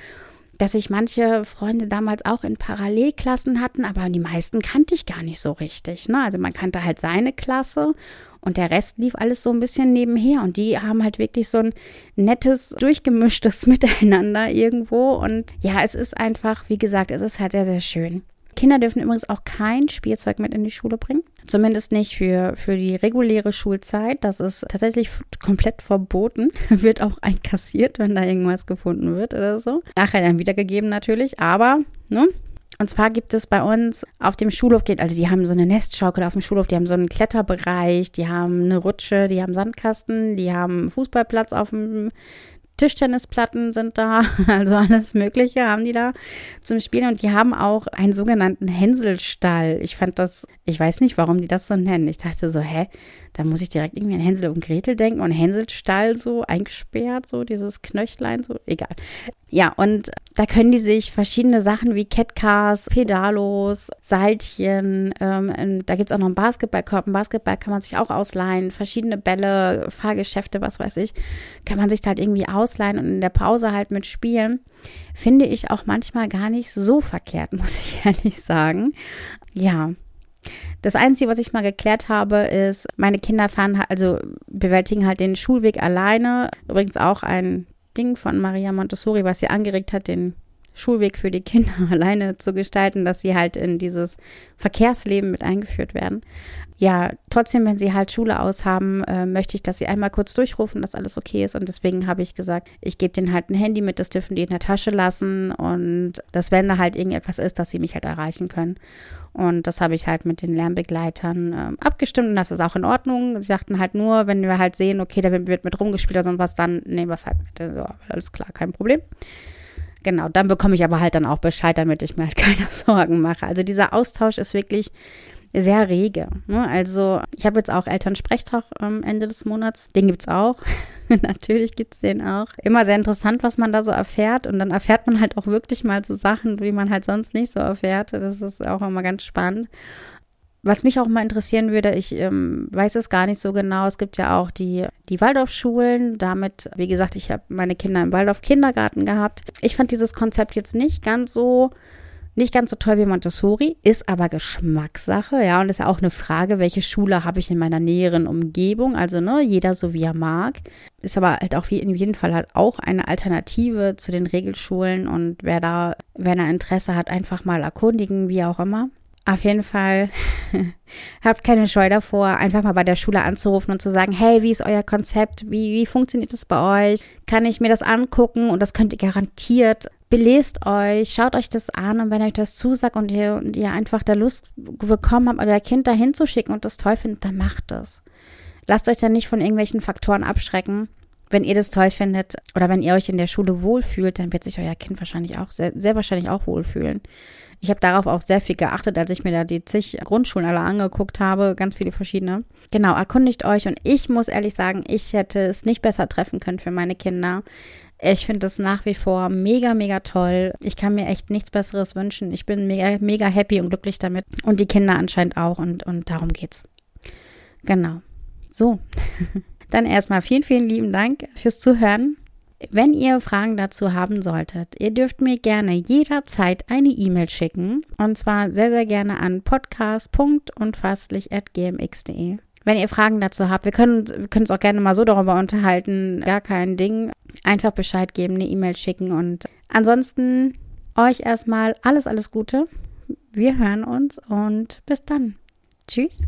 dass ich manche Freunde damals auch in Parallelklassen hatten, aber die meisten kannte ich gar nicht so richtig. Ne? Also man kannte halt seine Klasse und der Rest lief alles so ein bisschen nebenher und die haben halt wirklich so ein nettes, durchgemischtes Miteinander irgendwo und ja, es ist einfach, wie gesagt, es ist halt sehr, sehr schön. Kinder dürfen übrigens auch kein Spielzeug mit in die Schule bringen. Zumindest nicht für, für die reguläre Schulzeit. Das ist tatsächlich komplett verboten. wird auch einkassiert, wenn da irgendwas gefunden wird oder so. Nachher dann wiedergegeben natürlich. Aber, ne? Und zwar gibt es bei uns auf dem Schulhof geht, also die haben so eine Nestschaukel auf dem Schulhof, die haben so einen Kletterbereich, die haben eine Rutsche, die haben Sandkasten, die haben Fußballplatz auf dem Tischtennisplatten sind da, also alles Mögliche haben die da zum Spielen und die haben auch einen sogenannten Hänselstall. Ich fand das, ich weiß nicht, warum die das so nennen. Ich dachte so, hä, Da muss ich direkt irgendwie an Hänsel und Gretel denken und Hänselstall so eingesperrt, so dieses Knöchlein, so egal. Ja, und da können die sich verschiedene Sachen wie Catcars, Pedalos, Seilchen, ähm, da gibt es auch noch einen Basketballkorb. Einen Basketball kann man sich auch ausleihen, verschiedene Bälle, Fahrgeschäfte, was weiß ich, kann man sich halt irgendwie ausleihen und in der Pause halt mitspielen. Finde ich auch manchmal gar nicht so verkehrt, muss ich ehrlich sagen. Ja, das Einzige, was ich mal geklärt habe, ist, meine Kinder fahren, also bewältigen halt den Schulweg alleine. Übrigens auch ein Ding von Maria Montessori, was sie angeregt hat, den Schulweg für die Kinder alleine zu gestalten, dass sie halt in dieses Verkehrsleben mit eingeführt werden. Ja, trotzdem, wenn sie halt Schule aushaben, äh, möchte ich, dass sie einmal kurz durchrufen, dass alles okay ist. Und deswegen habe ich gesagt, ich gebe denen halt ein Handy mit, das dürfen die in der Tasche lassen. Und dass, wenn da halt irgendetwas ist, dass sie mich halt erreichen können. Und das habe ich halt mit den Lernbegleitern äh, abgestimmt und das ist auch in Ordnung. Sie sagten halt nur, wenn wir halt sehen, okay, da wird mit rumgespielt oder sonst was, dann nehmen wir es halt mit. Also, alles klar, kein Problem. Genau, dann bekomme ich aber halt dann auch Bescheid, damit ich mir halt keine Sorgen mache. Also dieser Austausch ist wirklich sehr rege. Ne? Also ich habe jetzt auch Elternsprechtag am Ende des Monats. Den gibt es auch. Natürlich gibt es den auch. Immer sehr interessant, was man da so erfährt. Und dann erfährt man halt auch wirklich mal so Sachen, die man halt sonst nicht so erfährt. Das ist auch immer ganz spannend. Was mich auch mal interessieren würde, ich ähm, weiß es gar nicht so genau. Es gibt ja auch die, die Waldorfschulen. Damit, wie gesagt, ich habe meine Kinder im Waldorf Kindergarten gehabt. Ich fand dieses Konzept jetzt nicht ganz so nicht ganz so toll wie Montessori, ist aber Geschmackssache, ja, und ist ja auch eine Frage, welche Schule habe ich in meiner näheren Umgebung, also ne, jeder so wie er mag. Ist aber halt auch wie in jedem Fall halt auch eine Alternative zu den Regelschulen und wer da, wenn er Interesse hat, einfach mal erkundigen, wie auch immer. Auf jeden Fall habt keine Scheu davor, einfach mal bei der Schule anzurufen und zu sagen, hey, wie ist euer Konzept? Wie, wie funktioniert das bei euch? Kann ich mir das angucken? Und das könnt ihr garantiert. Belest euch, schaut euch das an und wenn euch das zusagt und ihr, und ihr einfach der Lust bekommen habt, euer Kind dahin zu schicken und das toll findet, dann macht das. Lasst euch dann nicht von irgendwelchen Faktoren abschrecken. Wenn ihr das toll findet oder wenn ihr euch in der Schule wohlfühlt, dann wird sich euer Kind wahrscheinlich auch sehr, sehr wahrscheinlich auch wohlfühlen. Ich habe darauf auch sehr viel geachtet, als ich mir da die zig Grundschulen alle angeguckt habe, ganz viele verschiedene. Genau, erkundigt euch und ich muss ehrlich sagen, ich hätte es nicht besser treffen können für meine Kinder. Ich finde das nach wie vor mega, mega toll. Ich kann mir echt nichts Besseres wünschen. Ich bin mega, mega happy und glücklich damit. Und die Kinder anscheinend auch. Und, und darum geht's. Genau. So. Dann erstmal vielen, vielen lieben Dank fürs Zuhören. Wenn ihr Fragen dazu haben solltet, ihr dürft mir gerne jederzeit eine E-Mail schicken. Und zwar sehr, sehr gerne an podcast.unfastlich.gmx.de. Wenn ihr Fragen dazu habt, wir können, wir können uns auch gerne mal so darüber unterhalten. Gar kein Ding. Einfach Bescheid geben, eine E-Mail schicken. Und ansonsten euch erstmal alles, alles Gute. Wir hören uns und bis dann. Tschüss.